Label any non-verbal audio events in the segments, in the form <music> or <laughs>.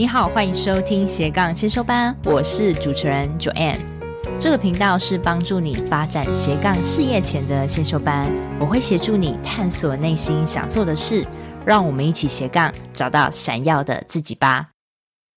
你好，欢迎收听斜杠先修班，我是主持人 Joanne。这个频道是帮助你发展斜杠事业前的先修班，我会协助你探索内心想做的事，让我们一起斜杠找到闪耀的自己吧。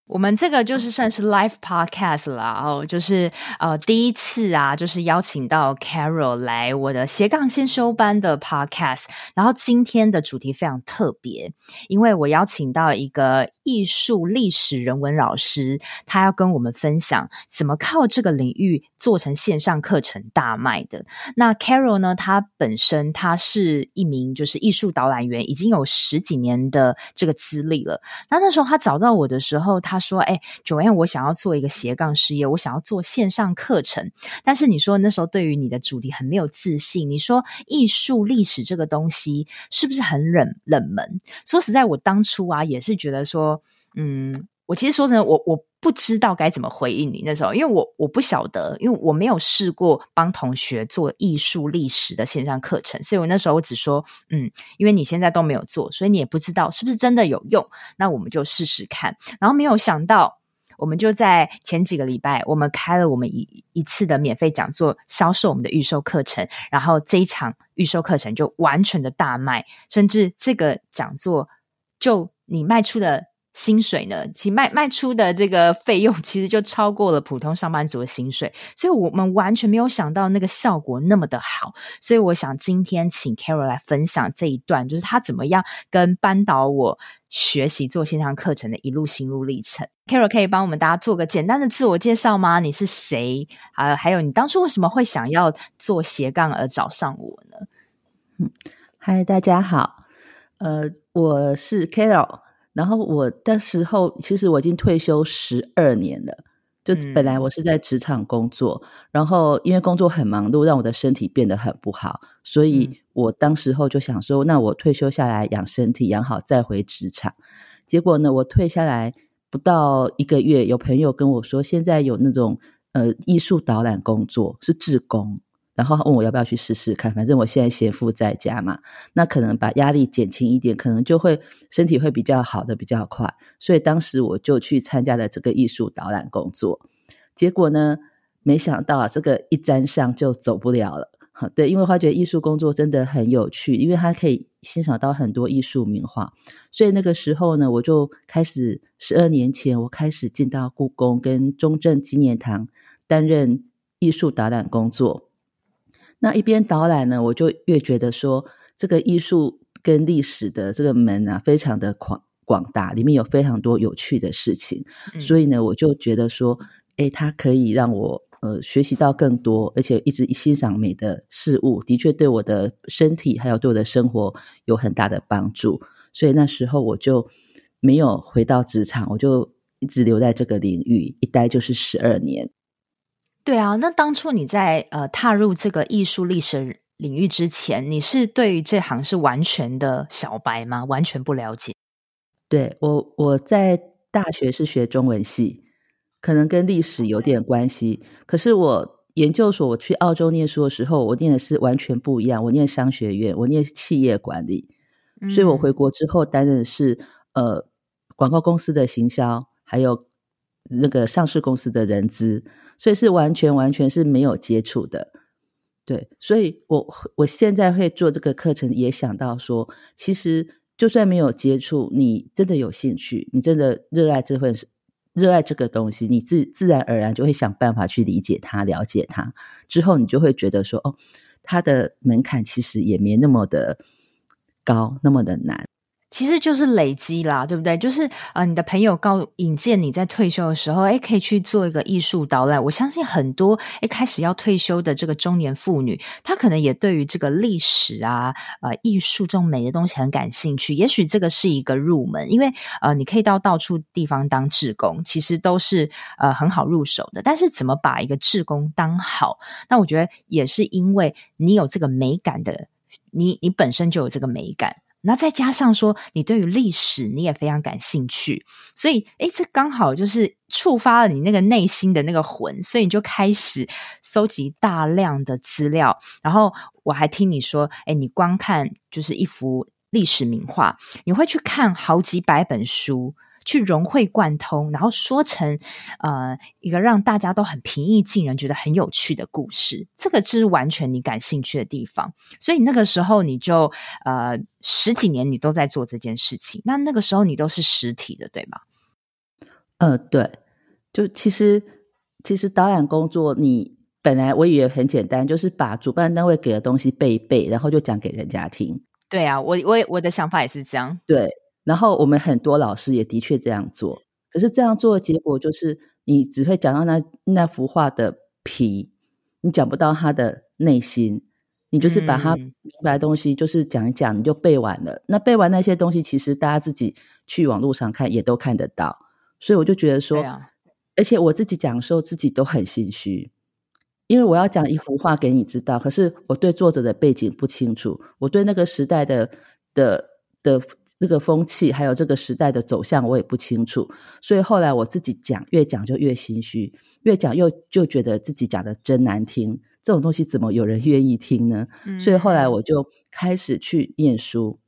我们这个就是算是 live podcast 啦，哦，就是呃第一次啊，就是邀请到 Carol 来我的斜杠先修班的 podcast，然后今天的主题非常特别，因为我邀请到一个艺术历史人文老师，他要跟我们分享怎么靠这个领域做成线上课程大卖的。那 Carol 呢，他本身他是一名就是艺术导览员，已经有十几年的这个资历了。那那时候他找到我的时候，他说：“哎，Joanne，我想要做一个斜杠事业，我想要做线上课程。但是你说那时候对于你的主题很没有自信，你说艺术历史这个东西是不是很冷冷门？说实在，我当初啊也是觉得说，嗯，我其实说真的，我我不知道该怎么回应你那时候，因为我我不晓得，因为我没有试过帮同学做艺术历史的线上课程，所以我那时候我只说，嗯，因为你现在都没有做，所以你也不知道是不是真的有用，那我们就试试看。然后没有想到，我们就在前几个礼拜，我们开了我们一一次的免费讲座，销售我们的预售课程，然后这一场预售课程就完全的大卖，甚至这个讲座就你卖出的。薪水呢？其卖卖出的这个费用，<laughs> 其实就超过了普通上班族的薪水，所以我们完全没有想到那个效果那么的好。所以我想今天请 Carol 来分享这一段，就是他怎么样跟班导我学习做线上课程的一路心路历程。Carol 可以帮我们大家做个简单的自我介绍吗？你是谁？啊，还有你当初为什么会想要做斜杠而找上我呢？嗯，嗨，大家好，呃，我是 Carol。然后我的时候，其实我已经退休十二年了。就本来我是在职场工作，嗯、然后因为工作很忙碌，让我的身体变得很不好，所以我当时候就想说，那我退休下来养身体，养好再回职场。结果呢，我退下来不到一个月，有朋友跟我说，现在有那种呃艺术导览工作是志工。然后他问我要不要去试试看，反正我现在闲赋在家嘛，那可能把压力减轻一点，可能就会身体会比较好的比较快。所以当时我就去参加了这个艺术导览工作，结果呢，没想到啊，这个一沾上就走不了了。<laughs> 对，因为发觉艺术工作真的很有趣，因为它可以欣赏到很多艺术名画。所以那个时候呢，我就开始十二年前，我开始进到故宫跟中正纪念堂担任艺术导览工作。那一边导览呢，我就越觉得说，这个艺术跟历史的这个门啊，非常的广广大，里面有非常多有趣的事情。嗯、所以呢，我就觉得说，诶，它可以让我呃学习到更多，而且一直欣赏美的事物，的确对我的身体还有对我的生活有很大的帮助。所以那时候我就没有回到职场，我就一直留在这个领域，一待就是十二年。对啊，那当初你在呃踏入这个艺术历史领域之前，你是对于这行是完全的小白吗？完全不了解？对，我我在大学是学中文系，可能跟历史有点关系。可是我研究所我去澳洲念书的时候，我念的是完全不一样。我念商学院，我念企业管理，嗯、所以我回国之后担任的是呃广告公司的行销，还有那个上市公司的人资。所以是完全完全是没有接触的，对，所以我我现在会做这个课程，也想到说，其实就算没有接触，你真的有兴趣，你真的热爱这份，热爱这个东西，你自自然而然就会想办法去理解它、了解它，之后你就会觉得说，哦，它的门槛其实也没那么的高，那么的难。其实就是累积啦，对不对？就是呃，你的朋友告引荐你在退休的时候，诶，可以去做一个艺术导览。我相信很多诶开始要退休的这个中年妇女，她可能也对于这个历史啊、呃艺术这种美的东西很感兴趣。也许这个是一个入门，因为呃，你可以到到处地方当志工，其实都是呃很好入手的。但是怎么把一个志工当好？那我觉得也是因为你有这个美感的，你你本身就有这个美感。那再加上说，你对于历史你也非常感兴趣，所以诶，这刚好就是触发了你那个内心的那个魂，所以你就开始搜集大量的资料。然后我还听你说，诶，你光看就是一幅历史名画，你会去看好几百本书，去融会贯通，然后说成呃一个让大家都很平易近人、觉得很有趣的故事。这个是完全你感兴趣的地方，所以那个时候你就呃十几年你都在做这件事情。那那个时候你都是实体的，对吗？呃，对，就其实其实导演工作你。本来我以为很简单，就是把主办单位给的东西背一背，然后就讲给人家听。对啊，我我我的想法也是这样。对，然后我们很多老师也的确这样做。可是这样做的结果就是，你只会讲到那那幅画的皮，你讲不到他的内心。你就是把他明白的东西，就是讲一讲，你就背完了。嗯。那背完那些东西，其实大家自己去网络上看也都看得到。所以我就觉得说，啊，而且我自己讲的时候，自己都很心虚。因为我要讲一幅画给你知道，可是我对作者的背景不清楚，我对那个时代的的的这个风气，还有这个时代的走向，我也不清楚。所以后来我自己讲，越讲就越心虚，越讲又就觉得自己讲的真难听。这种东西怎么有人愿意听呢？嗯。所以后来我就开始去念书。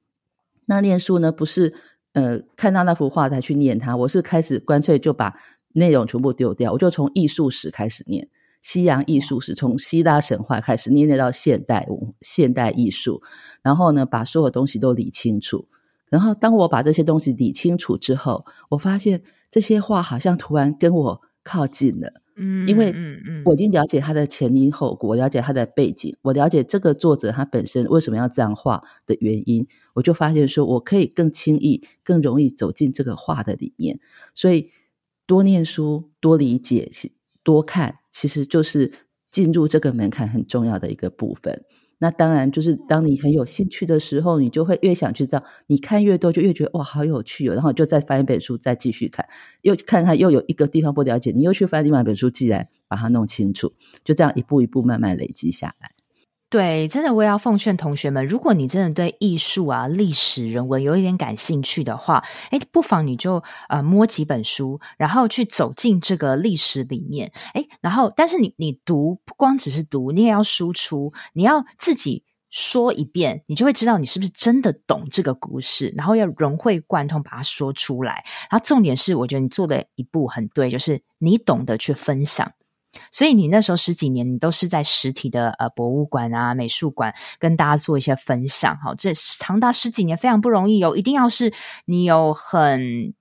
那念书呢，不是呃看到那幅画才去念它，我是开始干脆就把内容全部丢掉，我就从艺术史开始念。西洋艺术是从希腊神话开始捏捏到现代现代艺术，然后呢，把所有东西都理清楚。然后当我把这些东西理清楚之后，我发现这些画好像突然跟我靠近了。嗯，因为我已经了解他的前因后果，我了解他的背景，我了解这个作者他本身为什么要这样画的原因，我就发现说我可以更轻易、更容易走进这个画的里面。所以多念书，多理解。多看，其实就是进入这个门槛很重要的一个部分。那当然，就是当你很有兴趣的时候，你就会越想去知道。你看越多，就越觉得哇，好有趣哦。然后就再翻一本书，再继续看，又看看又有一个地方不了解，你又去翻另外一本书，既然把它弄清楚。就这样一步一步慢慢累积下来。对，真的，我也要奉劝同学们，如果你真的对艺术啊、历史、人文有一点感兴趣的话，哎，不妨你就呃摸几本书，然后去走进这个历史里面，诶，然后但是你你读不光只是读，你也要输出，你要自己说一遍，你就会知道你是不是真的懂这个故事，然后要融会贯通把它说出来。然后重点是，我觉得你做的一步很对，就是你懂得去分享。所以你那时候十几年，你都是在实体的呃博物馆啊、美术馆跟大家做一些分享，好，这长达十几年非常不容易哦，一定要是你有很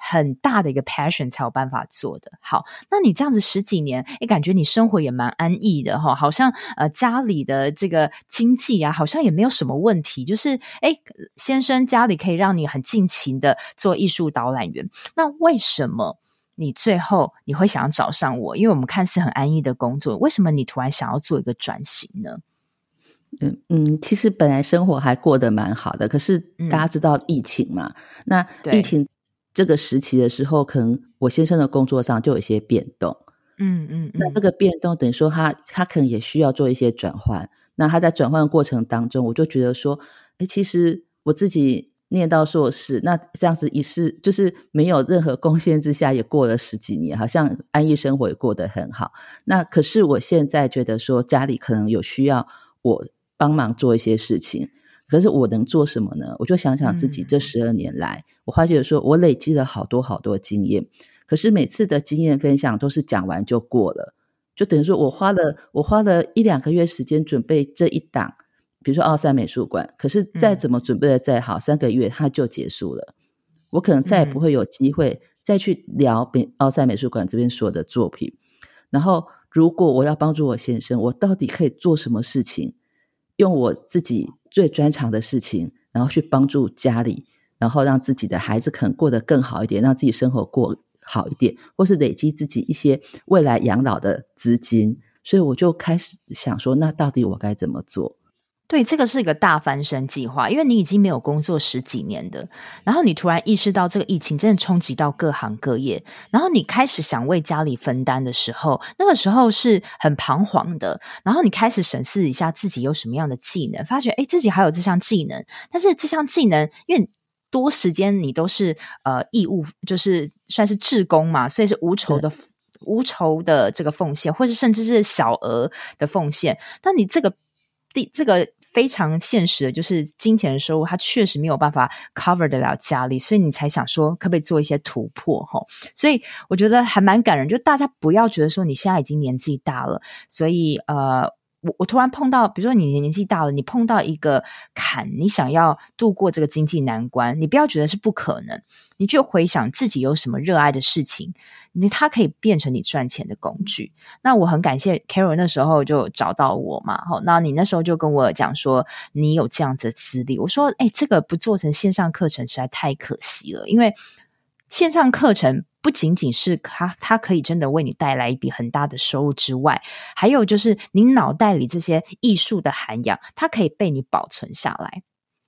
很大的一个 passion 才有办法做的。好，那你这样子十几年，哎，感觉你生活也蛮安逸的哈，好像呃家里的这个经济啊，好像也没有什么问题，就是哎，先生家里可以让你很尽情的做艺术导览员，那为什么？你最后你会想要找上我，因为我们看似很安逸的工作，为什么你突然想要做一个转型呢？嗯嗯，其实本来生活还过得蛮好的，可是大家知道疫情嘛？嗯、那疫情这个时期的时候，可能我先生的工作上就有一些变动。嗯嗯，嗯，那这个变动等于说他他可能也需要做一些转换。那他在转换的过程当中，我就觉得说，哎，其实我自己。念到硕士，那这样子一试就是没有任何贡献之下，也过了十几年，好像安逸生活也过得很好。那可是我现在觉得说，家里可能有需要我帮忙做一些事情，可是我能做什么呢？我就想想自己这十二年来，嗯，我发觉说我累积了好多好多经验，可是每次的经验分享都是讲完就过了，就等于说我花了我花了一两个月时间准备这一档。比如说奥赛美术馆，可是再怎么准备的再好，嗯，三个月它就结束了。我可能再也不会有机会再去聊奥奥赛美术馆这边所有的作品。然后，如果我要帮助我先生，我到底可以做什么事情？用我自己最专长的事情，然后去帮助家里，然后让自己的孩子可能过得更好一点，让自己生活过好一点，或是累积自己一些未来养老的资金。所以我就开始想说，那到底我该怎么做？对，这个是一个大翻身计划，因为你已经没有工作十几年的，然后你突然意识到这个疫情真的冲击到各行各业，然后你开始想为家里分担的时候，那个时候是很彷徨的。然后你开始审视一下自己有什么样的技能，发觉诶自己还有这项技能，但是这项技能因为多时间你都是呃义务，就是算是志工嘛，所以是无酬的无酬的这个奉献，或是甚至是小额的奉献，但你这个。第这个非常现实的，就是金钱的收入，它确实没有办法 cover 得了家里，所以你才想说可不可以做一些突破哈。所以我觉得还蛮感人，就大家不要觉得说你现在已经年纪大了，所以呃。我我突然碰到，比如说你年纪大了，你碰到一个坎，你想要度过这个经济难关，你不要觉得是不可能，你就回想自己有什么热爱的事情，你它可以变成你赚钱的工具。那我很感谢 Carol 那时候就找到我嘛，好，那你那时候就跟我讲说你有这样子的资历，我说诶，这个不做成线上课程实在太可惜了，因为线上课程。不仅仅是它，它可以真的为你带来一笔很大的收入之外，还有就是你脑袋里这些艺术的涵养，它可以被你保存下来，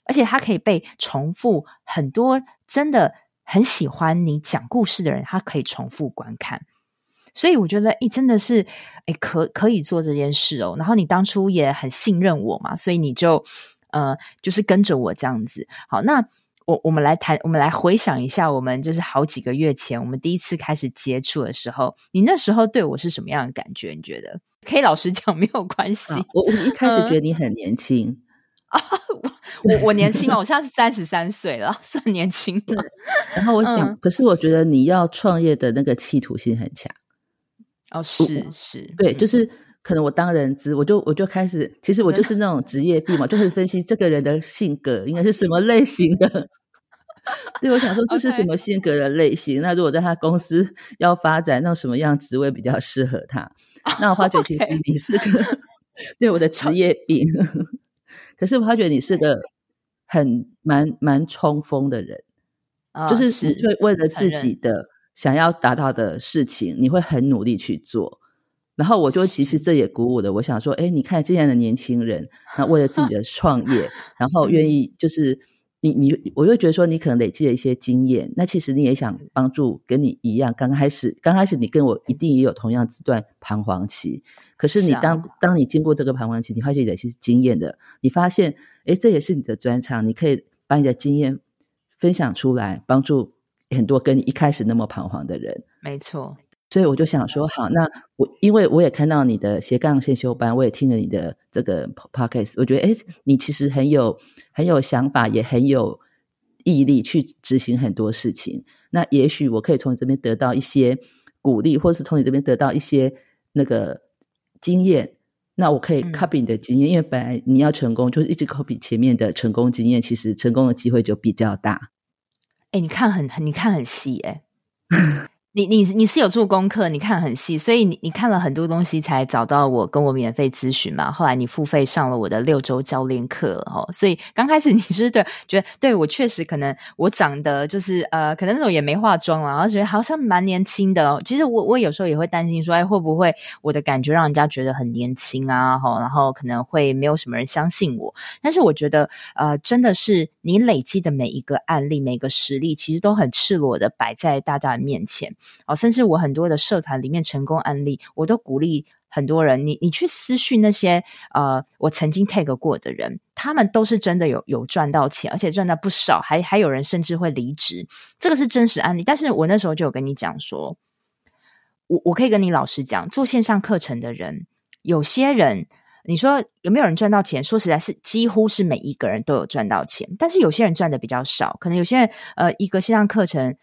而且它可以被重复。很多真的很喜欢你讲故事的人，他可以重复观看。所以我觉得，诶，真的是，诶，可可以做这件事哦。然后你当初也很信任我嘛，所以你就，呃，就是跟着我这样子。好，那。我我们来谈，我们来回想一下，我们就是好几个月前，我们第一次开始接触的时候，你那时候对我是什么样的感觉？你觉得？可以老实讲，没有关系。啊、我我一开始觉得你很年轻 <laughs> 啊，我我年轻啊，我现在是三十三岁了，算年轻的。然后我想、嗯，可是我觉得你要创业的那个企图心很强。哦，是是，对，就是可能我当人资，我就我就开始，其实我就是那种职业病嘛，<laughs> 就会分析这个人的性格应该是什么类型的。<laughs> 对，我想说这是什么性格的类型？Okay. 那如果在他公司 <laughs> 要发展，那什么样职位比较适合他？Oh, 那我发觉其实你是个、对我的职业病，可是我发觉你是个很蛮蛮冲锋的人，oh, 就是你会为了自己的想要达到的事情，你会很努力去做。然后我就其实这也鼓舞了，我想说，哎，你看这样的年轻人，那为了自己的 <laughs> 创业，然后愿意就是。你你，我就觉得说，你可能累积了一些经验，那其实你也想帮助跟你一样，刚开始刚开始你跟我一定也有同样这段彷徨期，可是你当当你经过这个彷徨期，你发现有些经验的，你发现，哎，这也是你的专长，你可以把你的经验分享出来，帮助很多跟你一开始那么彷徨的人。没错。所以我就想说，好，那我因为我也看到你的斜杠先修班，我也听了你的这个 podcast，我觉得，诶，你其实很有很有想法，也很有毅力去执行很多事情。那也许我可以从你这边得到一些鼓励，或是从你这边得到一些那个经验。那我可以 copy 你的经验，嗯，因为本来你要成功，就是一直 copy 前面的成功经验，其实成功的机会就比较大。诶，你看很很，你看很细，诶。<laughs> 你你你是有做功课，你看很细，所以你你看了很多东西才找到我，跟我免费咨询嘛。后来你付费上了我的六周教练课哦，所以刚开始你是对觉得对我确实可能我长得就是呃，可能那种也没化妆啊，然后觉得好像蛮年轻的哦。其实我我有时候也会担心说，哎，会不会我的感觉让人家觉得很年轻啊？哈，然后可能会没有什么人相信我。但是我觉得呃，真的是你累积的每一个案例，每个实例，其实都很赤裸的摆在大家的面前。哦，甚至我很多的社团里面成功案例，我都鼓励很多人，你你去私讯那些呃，我曾经 take 过的人，他们都是真的有有赚到钱，而且赚到不少，还还有人甚至会离职，这个是真实案例。但是我那时候就有跟你讲说，我我可以跟你老实讲，做线上课程的人，有些人你说有没有人赚到钱？说实在是几乎是每一个人都有赚到钱，但是有些人赚的比较少，可能有些人呃，一个线上课程。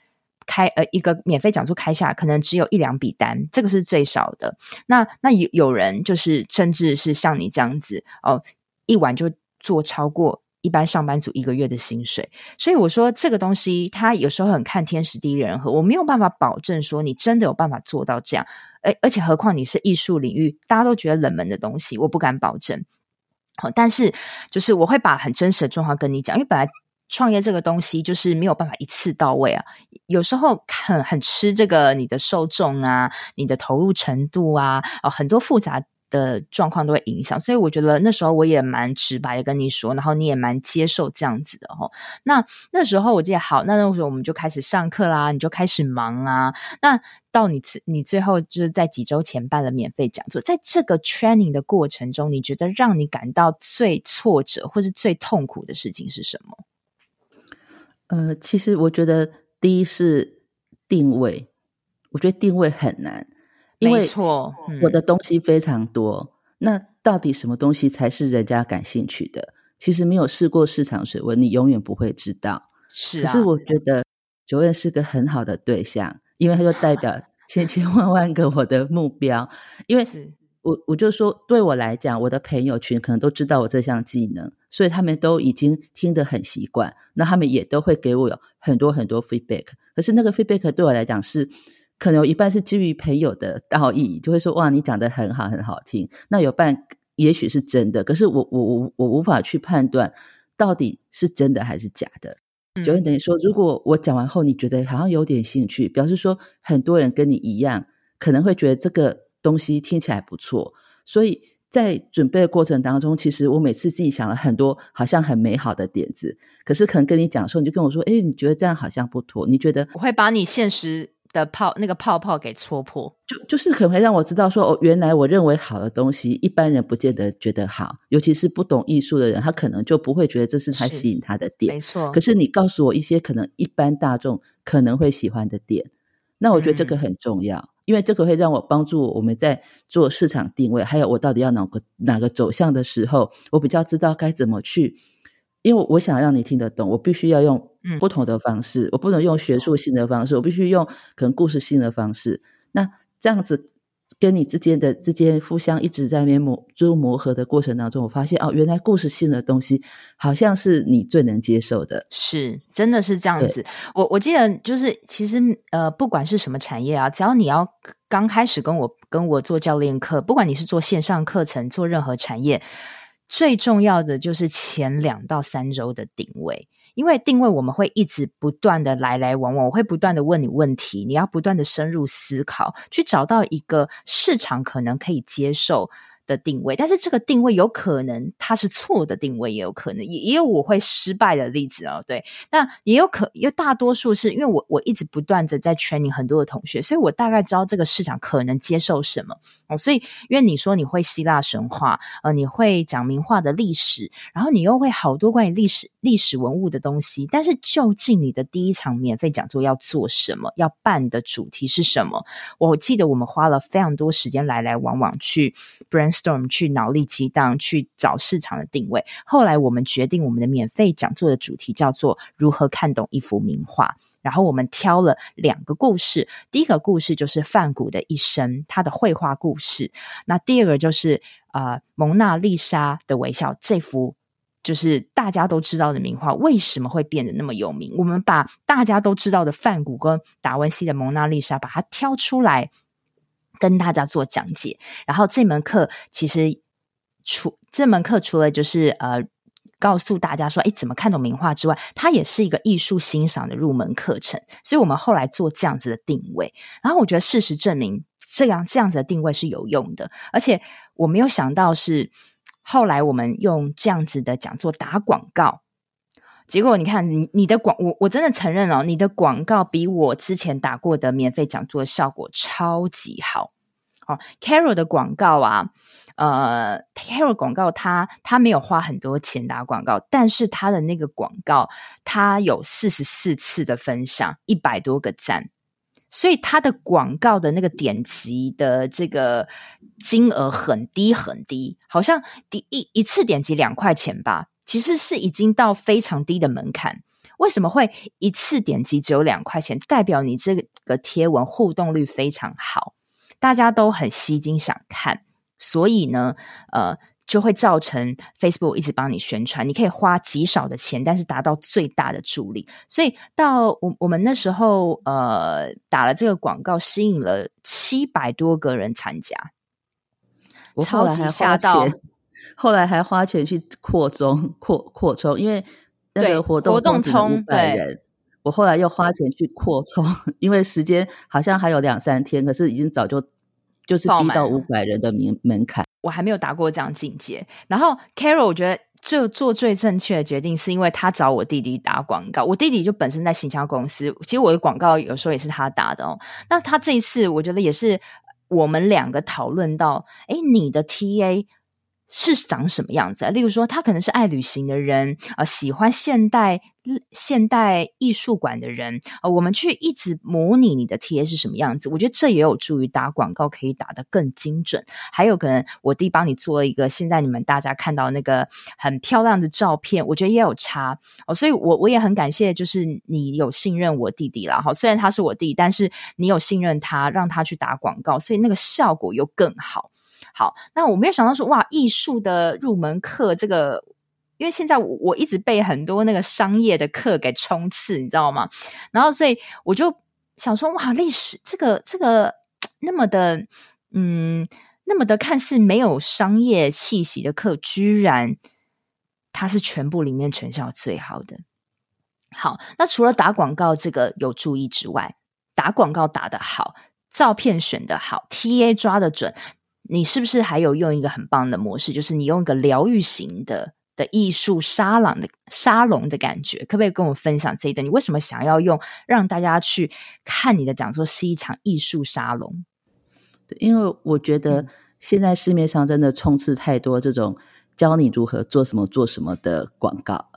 开呃一个免费讲座开下，可能只有一两笔单，这个是最少的。那那有有人就是甚至是像你这样子哦，一晚就做超过一般上班族一个月的薪水。所以我说这个东西，它有时候很看天时地利人和，我没有办法保证说你真的有办法做到这样。而而且何况你是艺术领域，大家都觉得冷门的东西，我不敢保证。好，但是就是我会把很真实的状况跟你讲，因为本来。创业这个东西就是没有办法一次到位啊，有时候很很吃这个你的受众啊，你的投入程度啊，哦，很多复杂的状况都会影响，所以我觉得那时候我也蛮直白的跟你说，然后你也蛮接受这样子的齁。那那时候我记得好，那那时候我们就开始上课啦，你就开始忙啊。那到你你最后就是在几周前办了免费讲座，在这个 training 的过程中，你觉得让你感到最挫折或是最痛苦的事情是什么？呃，其实我觉得第一是定位，我觉得定位很难，因为错，我的东西非常多。嗯、那到底什么东西才是人家感兴趣的？其实没有试过市场水温，你永远不会知道。是、啊，可是我觉得 Joanne 是个很好的对象，因为它就代表千千万万个我的目标。因为 <laughs> 我我就说，对我来讲，我的朋友群可能都知道我这项技能，所以他们都已经听得很习惯。那他们也都会给我有很多很多 feedback。可是那个 feedback 对我来讲是，可能有一半是基于朋友的道义，就会说哇，你讲得很好，很好听。那有半。也许是真的，可是我我我我无法去判断到底是真的还是假的。嗯、就等于说，如果我讲完后你觉得好像有点兴趣，表示说很多人跟你一样，可能会觉得这个东西听起来不错。所以在准备的过程当中，其实我每次自己想了很多好像很美好的点子，可是可能跟你讲的时候，你就跟我说：“哎，你觉得这样好像不妥？”你觉得我会把你现实。的泡那个泡泡给戳破，就就是可能会让我知道说哦，原来我认为好的东西，一般人不见得觉得好，尤其是不懂艺术的人，他可能就不会觉得这是他吸引他的点。没错。可是你告诉我一些可能一般大众可能会喜欢的点，那我觉得这个很重要，嗯、因为这个会让我帮助我们在做市场定位，还有我到底要哪个哪个走向的时候，我比较知道该怎么去。因为我想让你听得懂，我必须要用不同的方式，嗯、我不能用学术性的方式，我必须用可能故事性的方式。那这样子跟你之间的之间互相一直在那边磨，就磨合的过程当中，我发现哦，原来故事性的东西好像是你最能接受的，是真的是这样子。我我记得就是其实呃，不管是什么产业啊，只要你要刚开始跟我跟我做教练课，不管你是做线上课程，做任何产业。最重要的就是前两到三周的定位，因为定位我们会一直不断的来来往往，我会不断的问你问题，你要不断的深入思考，去找到一个市场可能可以接受的定位，但是这个定位有可能它是错的定位，也有可能也也有我会失败的例子哦。对，那也有可，因为大多数是因为我我一直不断的在 training 很多的同学，所以我大概知道这个市场可能接受什么哦。所以因为你说你会希腊神话，呃，你会讲名画的历史，然后你又会好多关于历史历史文物的东西，但是究竟你的第一场免费讲座要做什么？要办的主题是什么？我记得我们花了非常多时间来来往往去 brand Storm 去脑力激荡去找市场的定位，后来我们决定我们的免费讲座的主题叫做如何看懂一幅名画。然后我们挑了两个故事，第一个故事就是梵谷的一生，他的绘画故事。那第二个就是呃蒙娜丽莎的微笑，这幅就是大家都知道的名画为什么会变得那么有名？我们把大家都知道的梵谷跟达文西的蒙娜丽莎把它挑出来。跟大家做讲解，然后这门课其实除这门课除了就是呃告诉大家说，诶，怎么看懂名画之外，它也是一个艺术欣赏的入门课程。所以我们后来做这样子的定位，然后我觉得事实证明这样这样子的定位是有用的，而且我没有想到是后来我们用这样子的讲座打广告。结果你看，你你的广我我真的承认哦，你的广告比我之前打过的免费讲座效果超级好。哦，Carol 的广告啊，呃，Carol 广告他他没有花很多钱打广告，但是他的那个广告，他有四十四次的分享，一百多个赞，所以他的广告的那个点击的这个金额很低很低，好像第一一次点击两块钱吧。其实是已经到非常低的门槛，为什么会一次点击只有两块钱？代表你这个贴文互动率非常好，大家都很吸睛想看，所以呢，呃，就会造成 Facebook 一直帮你宣传。你可以花极少的钱，但是达到最大的助力。所以到我我们那时候，呃，打了这个广告，吸引了七百多个人参加，我超级吓到。后来还花钱去扩充、扩扩充，因为那个活动活动充五百人。我后来又花钱去扩充，<laughs> 因为时间好像还有两三天，可是已经早就就是逼到五百人的门门槛。我还没有达过这样境界。然后 Carol，我觉得就做最正确的决定，是因为他找我弟弟打广告。我弟弟就本身在行销公司，其实我的广告有时候也是他打的哦。那他这一次，我觉得也是我们两个讨论到，哎，你的 TA。是长什么样子啊？例如说，他可能是爱旅行的人，呃，喜欢现代现代艺术馆的人，呃，我们去一直模拟你的 TA 是什么样子，我觉得这也有助于打广告可以打得更精准。还有可能我弟帮你做了一个现在你们大家看到那个很漂亮的照片，我觉得也有差哦。所以我我也很感谢，就是你有信任我弟弟啦。哈，虽然他是我弟，但是你有信任他，让他去打广告，所以那个效果又更好。好，那我没有想到说，哇，艺术的入门课这个，因为现在我，我一直被很多那个商业的课给冲刺，你知道吗？然后所以我就想说，哇，历史这个这个那么的，嗯，那么的看似没有商业气息的课，居然它是全部里面成效最好的。好，那除了打广告这个有注意之外，打广告打得好，照片选得好，TA 抓得准。你是不是还有用一个很棒的模式，就是你用一个疗愈型的的艺术沙龙的沙龙的感觉？可不可以跟我分享这一点？你为什么想要用让大家去看你的讲座是一场艺术沙龙？对，因为我觉得现在市面上真的充斥太多这种教你如何做什么做什么的广告。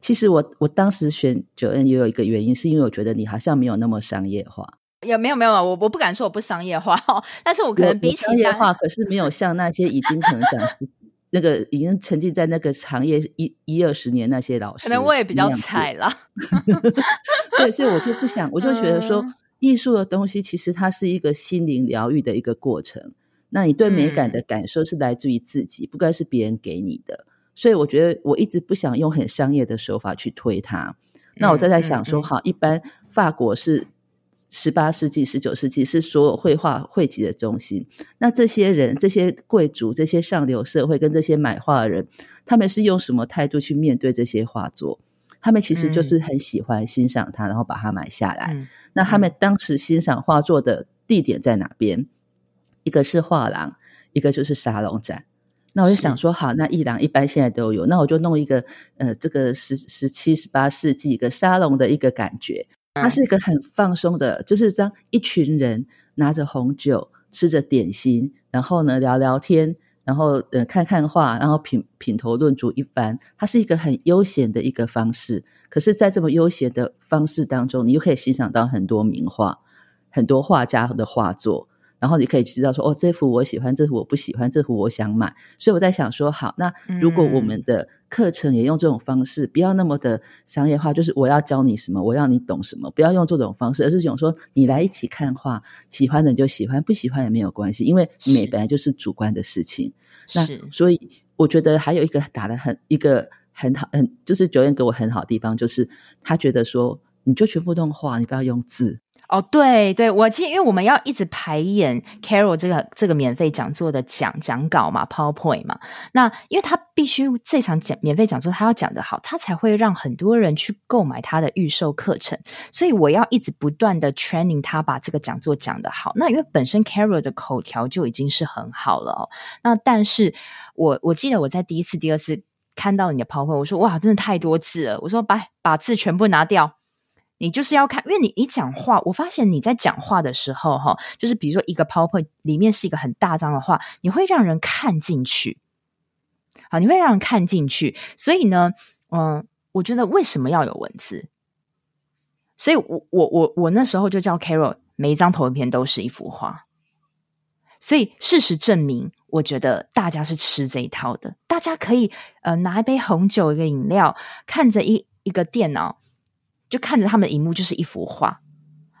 其实我我当时选 Joanne 也有一个原因，是因为我觉得你好像没有那么商业化。也没有没有，我我不敢说我不商业化，但是我可能比起商业化，可是没有像那些已经可能讲那个已经沉浸在那个行业一一二十年那些老师，可能我也比较菜了。<laughs> 对，所以我就不想，我就觉得说，艺术的东西其实它是一个心灵疗愈的一个过程。那你对美感的感受是来自于自己，不该是别人给你的。所以我觉得我一直不想用很商业的手法去推它。那我再在想说，好，一般法国是。十八世纪、十九世纪是所有绘画汇集的中心。那这些人、这些贵族、这些上流社会跟这些买画的人，他们是用什么态度去面对这些画作？他们其实就是很喜欢欣赏它，然后把它买下来。嗯、那他们当时欣赏画作的地点在哪边？一个是画廊，一个就是沙龙展。那我就想说，好，那艺廊一般现在都有，那我就弄一个呃，这个十十七、十八世纪一个沙龙的一个感觉。它是一个很放松的，就是这样一群人拿着红酒，吃着点心，然后呢聊聊天，然后呃看看画，然后品品头论足一番。它是一个很悠闲的一个方式。可是，在这么悠闲的方式当中，你又可以欣赏到很多名画，很多画家的画作。然后你可以知道说，哦，这幅我喜欢，这幅我不喜欢，这幅我想买。所以我在想说，好，那如果我们的课程也用这种方式，嗯、不要那么的商业化，就是我要教你什么，我要你懂什么，不要用这种方式，而是想说，你来一起看画，喜欢的你就喜欢，不喜欢也没有关系，因为美本来就是主观的事情。是那所以我觉得还有一个打的很一个很好，很就是 Joanne 给我很好的地方，就是他觉得说，你就全部动画，你不要用字。哦，对对，我其实因为我们要一直排演 Carol 这个这个免费讲座的讲讲稿嘛，PowerPoint 嘛，那因为他必须这场讲免费讲座他要讲得好，他才会让很多人去购买他的预售课程，所以我要一直不断的 training 他把这个讲座讲得好。那因为本身 Carol 的口条就已经是很好了，那但是我我记得我在第一次、第二次看到你的 PowerPoint，我说哇，真的太多字了，我说把把字全部拿掉。你就是要看，因为你你讲话，我发现你在讲话的时候，哈，就是比如说一个 PowerPoint 里面是一个很大张的话，你会让人看进去，好，你会让人看进去。所以呢，嗯，我觉得为什么要有文字？所以我我我我那时候就叫 Carol，每一张投影片都是一幅画。所以事实证明，我觉得大家是吃这一套的。大家可以呃拿一杯红酒，一个饮料，看着一一个电脑。就看着他们的荧幕就是一幅画，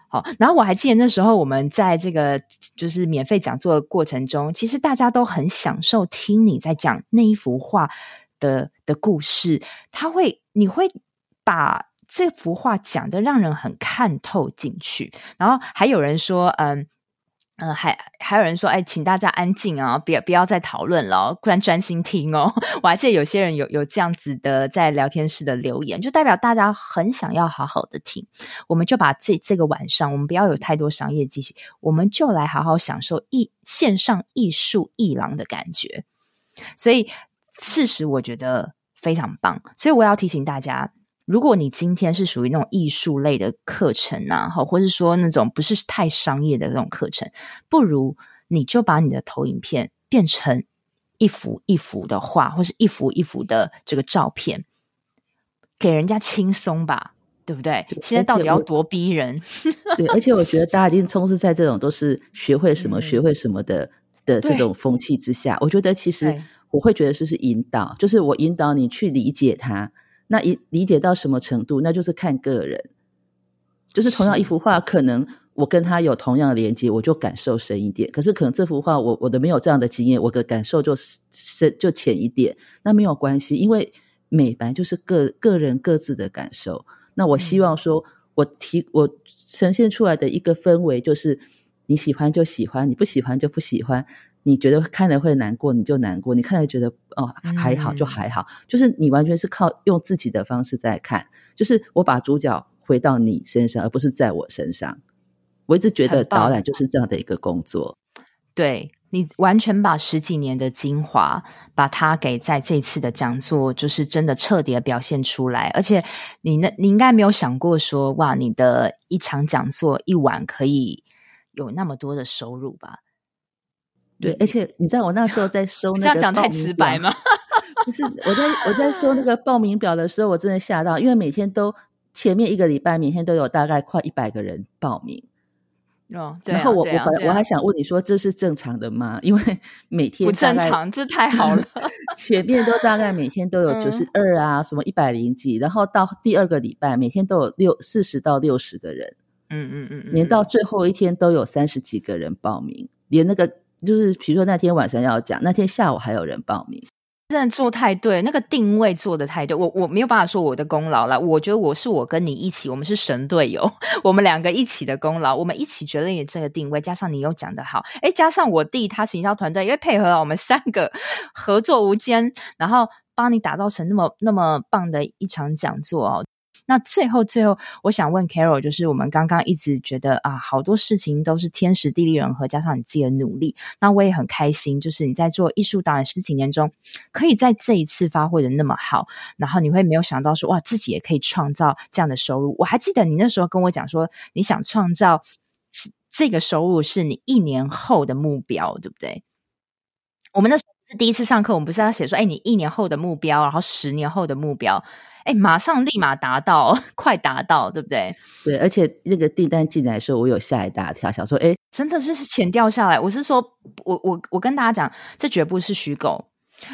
好，然后我还记得那时候我们在这个就是免费讲座的过程中，其实大家都很享受听你在讲那一幅画的的故事，他会你会把这幅画讲得让人很看透进去，然后还有人说，嗯。嗯、还还有人说，哎，请大家安静啊，不要不要再讨论了，不然专心听哦。我还记得有些人有有这样子的在聊天室的留言，就代表大家很想要好好的听。我们就把这这个晚上，我们不要有太多商业机器，我们就来好好享受艺线上艺术艺廊的感觉。所以事实我觉得非常棒，所以我要提醒大家。如果你今天是属于那种艺术类的课程啊，好，或者说那种不是太商业的那种课程，不如你就把你的投影片变成一幅一幅的画，或是一幅一幅的这个照片，给人家轻松吧，对不对？对，现在到底要多逼人？<laughs> 对，而且我觉得大家一定充斥在这种都是学会什么、嗯、学会什么的的这种风气之下。我觉得其实我会觉得这是引导，就是我引导你去理解它。那一理解到什么程度，那就是看个人。就是同样一幅画，可能我跟他有同样的连接，我就感受深一点。可是可能这幅画，我我的没有这样的经验，我的感受就深就浅一点。那没有关系，因为美白就是个个人各自的感受。那我希望说，我提我呈现出来的一个氛围，就是你喜欢就喜欢，你不喜欢就不喜欢。你觉得看了会难过，你就难过；你看了觉得哦还好，就还好。就是你完全是靠用自己的方式在看。就是我把主角。回到你身上，而不是在我身上。我一直觉得导览就是这样的一个工作。对，你完全把十几年的精华，把它给在这次的讲座，就是真的彻底的表现出来。而且你那，你应该没有想过说，哇，你的一场讲座一晚可以有那么多的收入吧？对，而且你知道我那时候在收那个，这样讲太直白吗？<laughs> 不是，我在我在收那个报名表的时候，我真的吓到，因为每天都。前面一个礼拜，每天都有大概快一百个人报名。哦，对啊，然后我、啊、我我还想问你说，这是正常的吗？因为 <laughs> 每天不正常，这太好了。<laughs> 前面都大概每天都有九十二啊，嗯、什么一百零几，然后到第二个礼拜，每天都有六四十到六十个人。嗯嗯嗯，连到最后一天都有三十几个人报名，连那个就是比如说那天晚上要讲，那天下午还有人报名。真的做太对，那个定位做的太对，我我没有办法说我的功劳了。我觉得我是我跟你一起，我们是神队友，<laughs> 我们两个一起的功劳，我们一起决定这个定位，加上你又讲得好，诶，加上我弟他行销团队，因为配合了我们三个合作无间，然后帮你打造成那么那么棒的一场讲座哦。那最后，最后，我想问 Carol，就是我们刚刚一直觉得啊，好多事情都是天时地利人和，加上你自己的努力。那我也很开心，就是你在做艺术导演十几年中，可以在这一次发挥的那么好。然后你会没有想到说，哇，自己也可以创造这样的收入。我还记得你那时候跟我讲说，你想创造这个收入是你一年后的目标，对不对？我们那时候是第一次上课，我们不是要写说，哎，你一年后的目标，然后十年后的目标。哎，马上立马达到，<laughs> 快达到，对不对？对，而且那个订单进来的时候，我有吓一大跳，想说，哎，真的是钱掉下来。我是说，我我我跟大家讲，这绝不是虚构，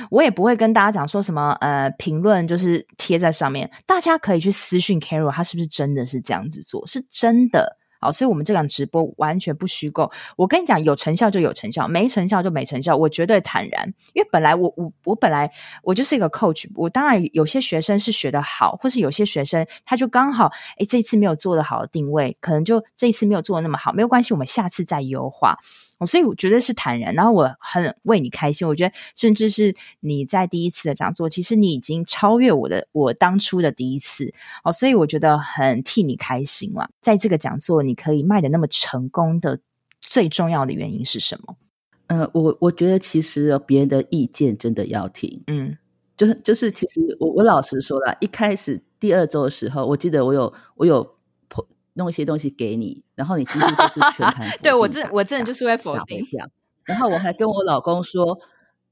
我也不会跟大家讲说什么，呃，评论就是贴在上面，大家可以去私讯 Carol，他是不是真的是这样子做？是真的。好，所以，我们这场直播完全不虚构。我跟你讲，有成效就有成效，没成效就没成效。我绝对坦然，因为本来我我我本来我就是一个 coach。我当然有些学生是学得好，或是有些学生他就刚好，诶，这一次没有做得好的定位，可能就这一次没有做的那么好，没有关系，我们下次再优化。所以我觉得是坦然，然后我很为你开心。我觉得甚至是你在第一次的讲座，其实你已经超越我的我当初的第一次哦，所以我觉得很替你开心嘛。在这个讲座你可以卖的那么成功的最重要的原因是什么？呃，我我觉得其实别人的意见真的要听，嗯，就是就是其实我我老实说了，一开始第二周的时候，我记得我有我有。弄一些东西给你，然后你几乎就是全盘。<laughs> 对，我真我真的就是会否定。然后我还跟我老公说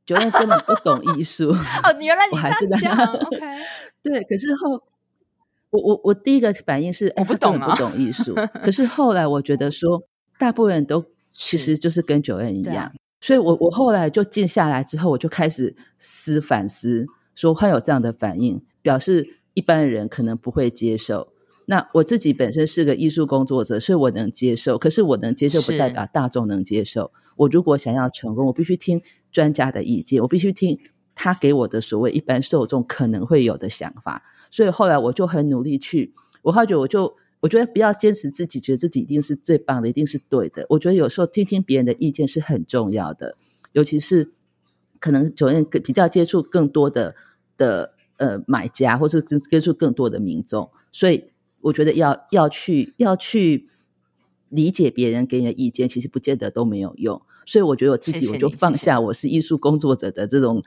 ，Joanne 根本不懂艺术。<laughs> 哦，原来 <laughs> 你这样 OK。对，可是后我我我第一个反应是，哎，不懂啊，不懂艺术。可是后来我觉得说，大部分人都其实就是跟 Joanne 一样，所以我我后来就静下来之后，我就开始思反思，说会有这样的反应，表示一般人可能不会接受。那我自己本身是个艺术工作者，所以我能接受。可是我能接受，不代表大众能接受。我如果想要成功，我必须听专家的意见，我必须听他给我的所谓一般受众可能会有的想法。所以后来我就很努力去，我后来觉我就我觉得不要坚持自己，觉得自己一定是最棒的，一定是对的。我觉得有时候听听别人的意见是很重要的，尤其是可能九月比较接触更多的的呃买家，或是接触更多的民众，所以。我觉得要要去要去理解别人给你的意见，其实不见得都没有用。所以我觉得我自己，我就放下我是艺术工作者的这种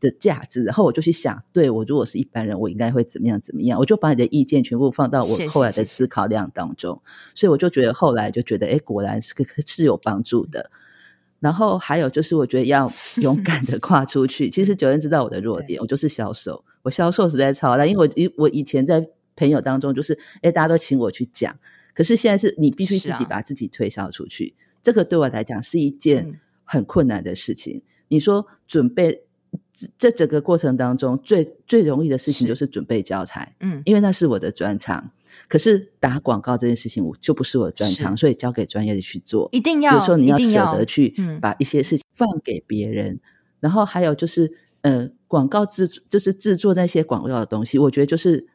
的价值，然后我就去想，对，我如果是一般人，我应该会怎么样怎么样？我就把你的意见全部放到我后来的思考量当中。所以我就觉得后来就觉得，哎，果然是个是有帮助的。然后还有就是，我觉得要 <laughs> 勇敢的跨出去。其实 Joanne 知道我的弱点，我就是销售，我销售实在超烂，因为我以我以前在朋友当中就是，哎，大家都请我去讲，可是现在是你必须自己把自己推销出去，啊、这个对我来讲是一件很困难的事情。嗯、你说准备。这整个过程当中，最最容易的事情就是准备教材，嗯，因为那是我的专长。可是打广告这件事情，我就不是我的专长，所以交给专业的去做。一定要，有时候你要舍得去把一些事情放给别人。然后还有就是，呃，广告制就是制作那些广告的东西，我觉得就是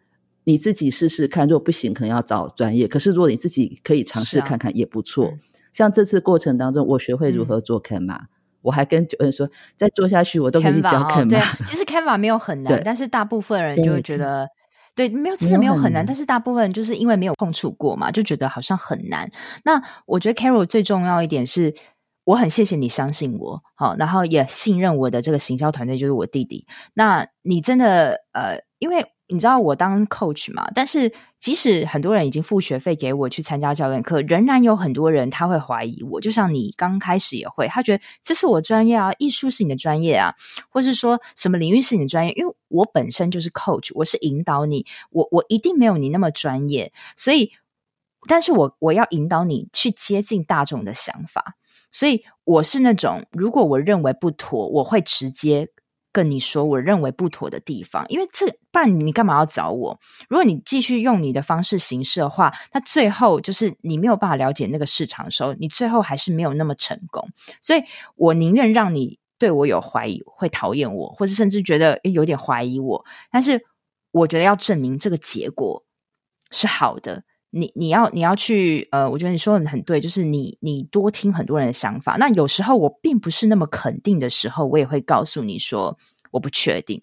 你自己试试看，如果不行，可能要找专业。可是如果你自己可以尝试看看，也不错。像这次过程当中，我学会如何做 Canva。我还跟 Joanne 说，再做下去我都可以教 Canva。对，其实 Canva 没有很 <laughs> 难，但是大部分人就会觉得，对，没有真的没有很难，但是大部分人就是因为没有碰触过嘛，就觉得好像很难。那我觉得 Carol 最重要一点是，我很谢谢你相信我，好，然后也信任我的这个行销团队，就是我弟弟。那你真的呃，因为。你知道我当 coach 嘛？但是即使很多人已经付学费给我去参加教练课，仍然有很多人他会怀疑我。就像你刚开始也会，他觉得这是我专业啊，艺术是你的专业啊，或是说什么领域是你的专业？因为我本身就是 coach，我是引导你，我我一定没有你那么专业，所以，但是我我要引导你去接近大众的想法，所以我是那种如果我认为不妥，我会直接。你说，我认为不妥的地方，因为这不然你干嘛要找我？如果你继续用你的方式行事的话，那最后就是你没有办法了解那个市场的时候，你最后还是没有那么成功。所以我宁愿让你对我有怀疑，会讨厌我，或者甚至觉得有点怀疑我，但是我觉得要证明这个结果是好的。你你要你要去呃，我觉得你说的很对，就是你你多听很多人的想法。那有时候我并不是那么肯定的时候，我也会告诉你说我不确定。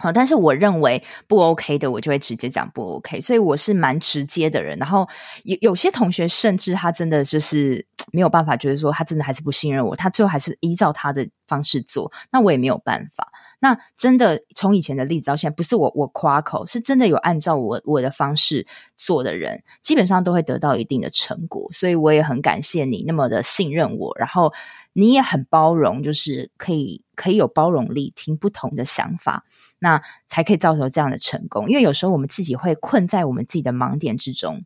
好，但是我认为不 OK 的，我就会直接讲不 OK。所以我是蛮直接的人。然后有有些同学甚至他真的就是 <tsk> 没有办法，觉得说他真的还是不信任我，他最后还是依照他的方式做，那我也没有办法。那真的从以前的例子到现在，不是我我夸口，是真的有按照我我的方式做的人，基本上都会得到一定的成果。所以我也很感谢你那么的信任我，然后你也很包容，就是可以可以有包容力，听不同的想法，那才可以造成这样的成功。因为有时候我们自己会困在我们自己的盲点之中，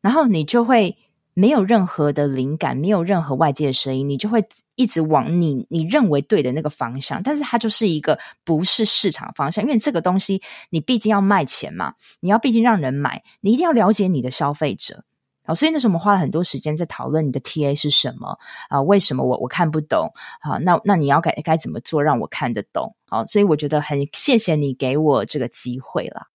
然后你就会。没有任何的灵感，没有任何外界的声音，你就会一直往你你认为对的那个方向，但是它就是一个不是市场方向，因为这个东西你毕竟要卖钱嘛，你要毕竟让人买，你一定要了解你的消费者。好，所以那时候我们花了很多时间在讨论你的 TA 是什么啊？为什么我我看不懂？好，那那你要该该怎么做让我看得懂？好，所以我觉得很谢谢你给我这个机会了。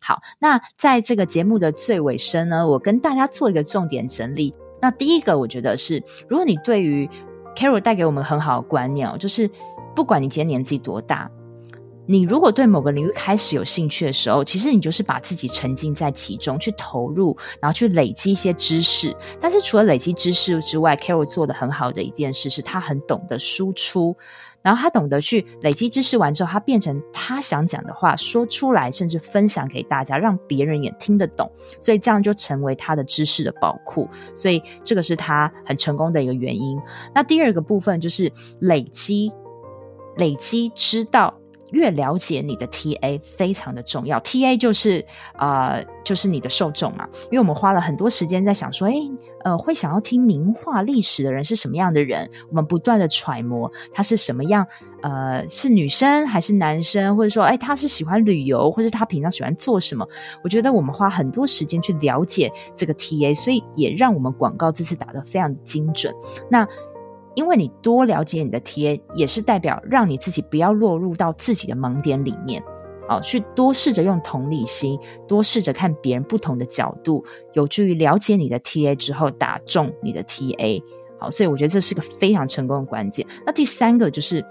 好，那在这个节目的最尾声呢，我跟大家做一个重点整理。那第一个，我觉得是，如果你对于 Carol 带给我们很好的观念哦，就是不管你今天年纪多大，你如果对某个领域开始有兴趣的时候，其实你就是把自己沉浸在其中，去投入，然后去累积一些知识。但是除了累积知识之外，Carol 做的很好的一件事是，他很懂得输出。然后他懂得去累积知识完之后，他变成他想讲的话说出来，甚至分享给大家，让别人也听得懂。所以这样就成为他的知识的宝库。所以这个是他很成功的一个原因。那第二个部分就是累积，累积知道。越了解你的 TA 非常的重要，TA 就是呃就是你的受众嘛，因为我们花了很多时间在想说，诶呃会想要听名画历史的人是什么样的人？我们不断的揣摩他是什么样，呃是女生还是男生，或者说诶他是喜欢旅游，或者他平常喜欢做什么？我觉得我们花很多时间去了解这个 TA，所以也让我们广告这次打得非常精准。那因为你多了解你的 TA，也是代表让你自己不要落入到自己的盲点里面，哦，去多试着用同理心，多试着看别人不同的角度，有助于了解你的 TA 之后打中你的 TA。好，所以我觉得这是个非常成功的关键。那第三个就是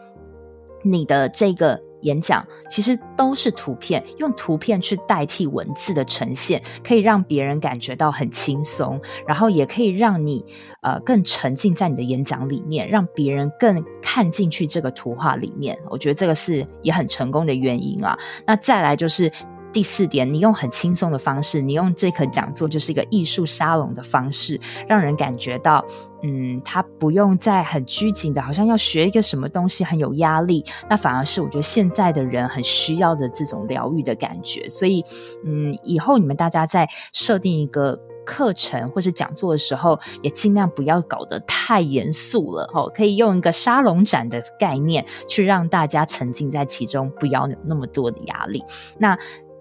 你的这个。演讲其实都是图片，用图片去代替文字的呈现，可以让别人感觉到很轻松，然后也可以让你呃更沉浸在你的演讲里面，让别人更看进去这个图画里面。我觉得这个是也很成功的原因啊。那再来就是第四点，你用很轻松的方式，你用这个讲座就是一个艺术沙龙的方式，让人感觉到，嗯，他不用再很拘谨的，好像要学一个什么东西很有压力，那反而是我觉得现在的人很需要的这种疗愈的感觉。所以，嗯，以后你们大家在设定一个课程或是讲座的时候，也尽量不要搞得太严肃了，哦，可以用一个沙龙展的概念去让大家沉浸在其中，不要有那么多的压力。那。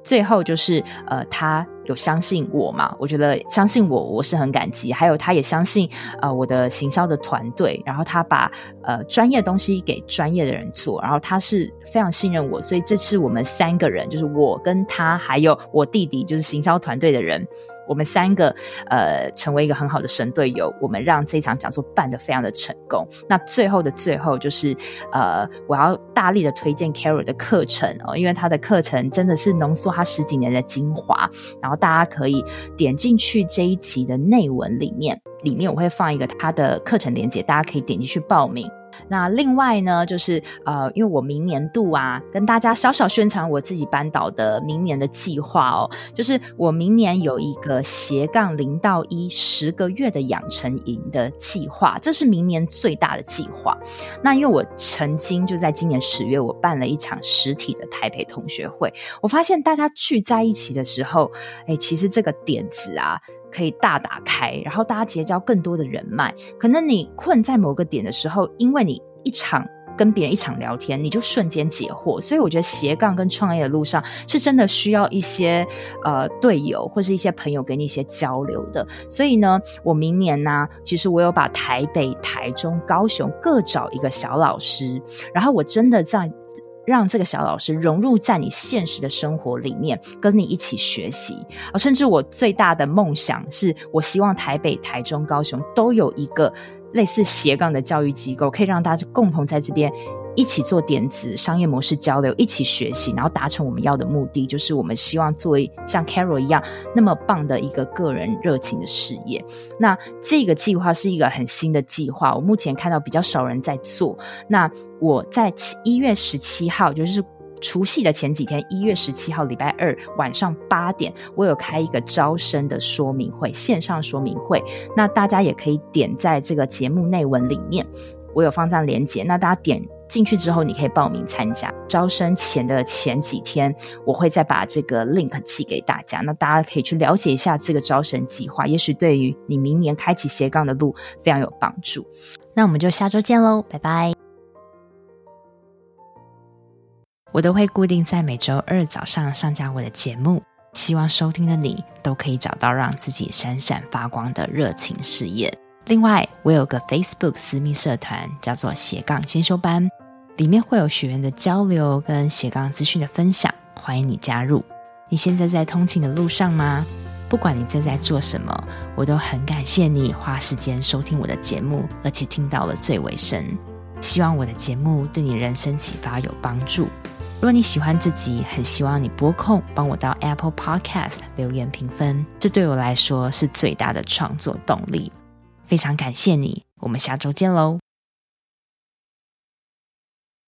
最后就是，呃，他有相信我嘛？我觉得相信我，我是很感激。还有，他也相信，呃，我的行销的团队。然后他把呃专业东西给专业的人做。然后他是非常信任我，所以这次我们三个人，就是我跟他，还有我弟弟，就是行销团队的人。我们三个呃成为一个很好的神队友，我们让这场讲座办得非常的成功。那最后的最后，就是呃我要大力的推荐 Carol 的课程哦，因为他的课程真的是浓缩他十几年的精华。然后大家可以点进去这一集的内文里面，里面我会放一个他的课程链接，大家可以点进去报名。那另外呢，就是呃，因为我明年度啊，跟大家小小宣传我自己班导的明年的计划哦，就是我明年有一个斜杠零到一十个月的养成营的计划，这是明年最大的计划。那因为我曾经就在今年十月，我办了一场实体的台北同学会，我发现大家聚在一起的时候，哎，其实这个点子啊。可以大打开，然后大家结交更多的人脉。可能你困在某个点的时候，因为你一场跟别人一场聊天，你就瞬间解惑。所以我觉得斜杠跟创业的路上是真的需要一些呃队友或是一些朋友给你一些交流的。所以呢，我明年呢，其实我有把台北、台中、高雄各找一个小老师，然后我真的在。让这个小老师融入在你现实的生活里面，跟你一起学习。啊甚至我最大的梦想是，我希望台北、台中、高雄都有一个类似斜杠的教育机构，可以让大家共同在这边。一起做点子商业模式交流，一起学习，然后达成我们要的目的，就是我们希望作为像 Carol 一样那么棒的一个个人热情的事业。那这个计划是一个很新的计划，我目前看到比较少人在做。那我在一月十七号，就是除夕的前几天，一月十七号礼拜二晚上八点，我有开一个招生的说明会，线上说明会。那大家也可以点在这个节目内文里面，我有放上链接，那大家点。进去之后，你可以报名参加。招生前的前几天，我会再把这个 link 寄给大家，那大家可以去了解一下这个招生计划，也许对于你明年开启斜杠的路非常有帮助。那我们就下周见喽，拜拜！我都会固定在每周二早上上架我的节目，希望收听的你都可以找到让自己闪闪发光的热情事业。另外，我有个 Facebook 私密社团，叫做斜杠先修班，里面会有学员的交流跟斜杠资讯的分享，欢迎你加入。你现在在通勤的路上吗？不管你正在做什么，我都很感谢你花时间收听我的节目，而且听到了最尾声。希望我的节目对你人生启发有帮助。如果你喜欢这集，很希望你拨空帮我到 Apple Podcast 留言评分，这对我来说是最大的创作动力。非常感谢你，我们下周见喽。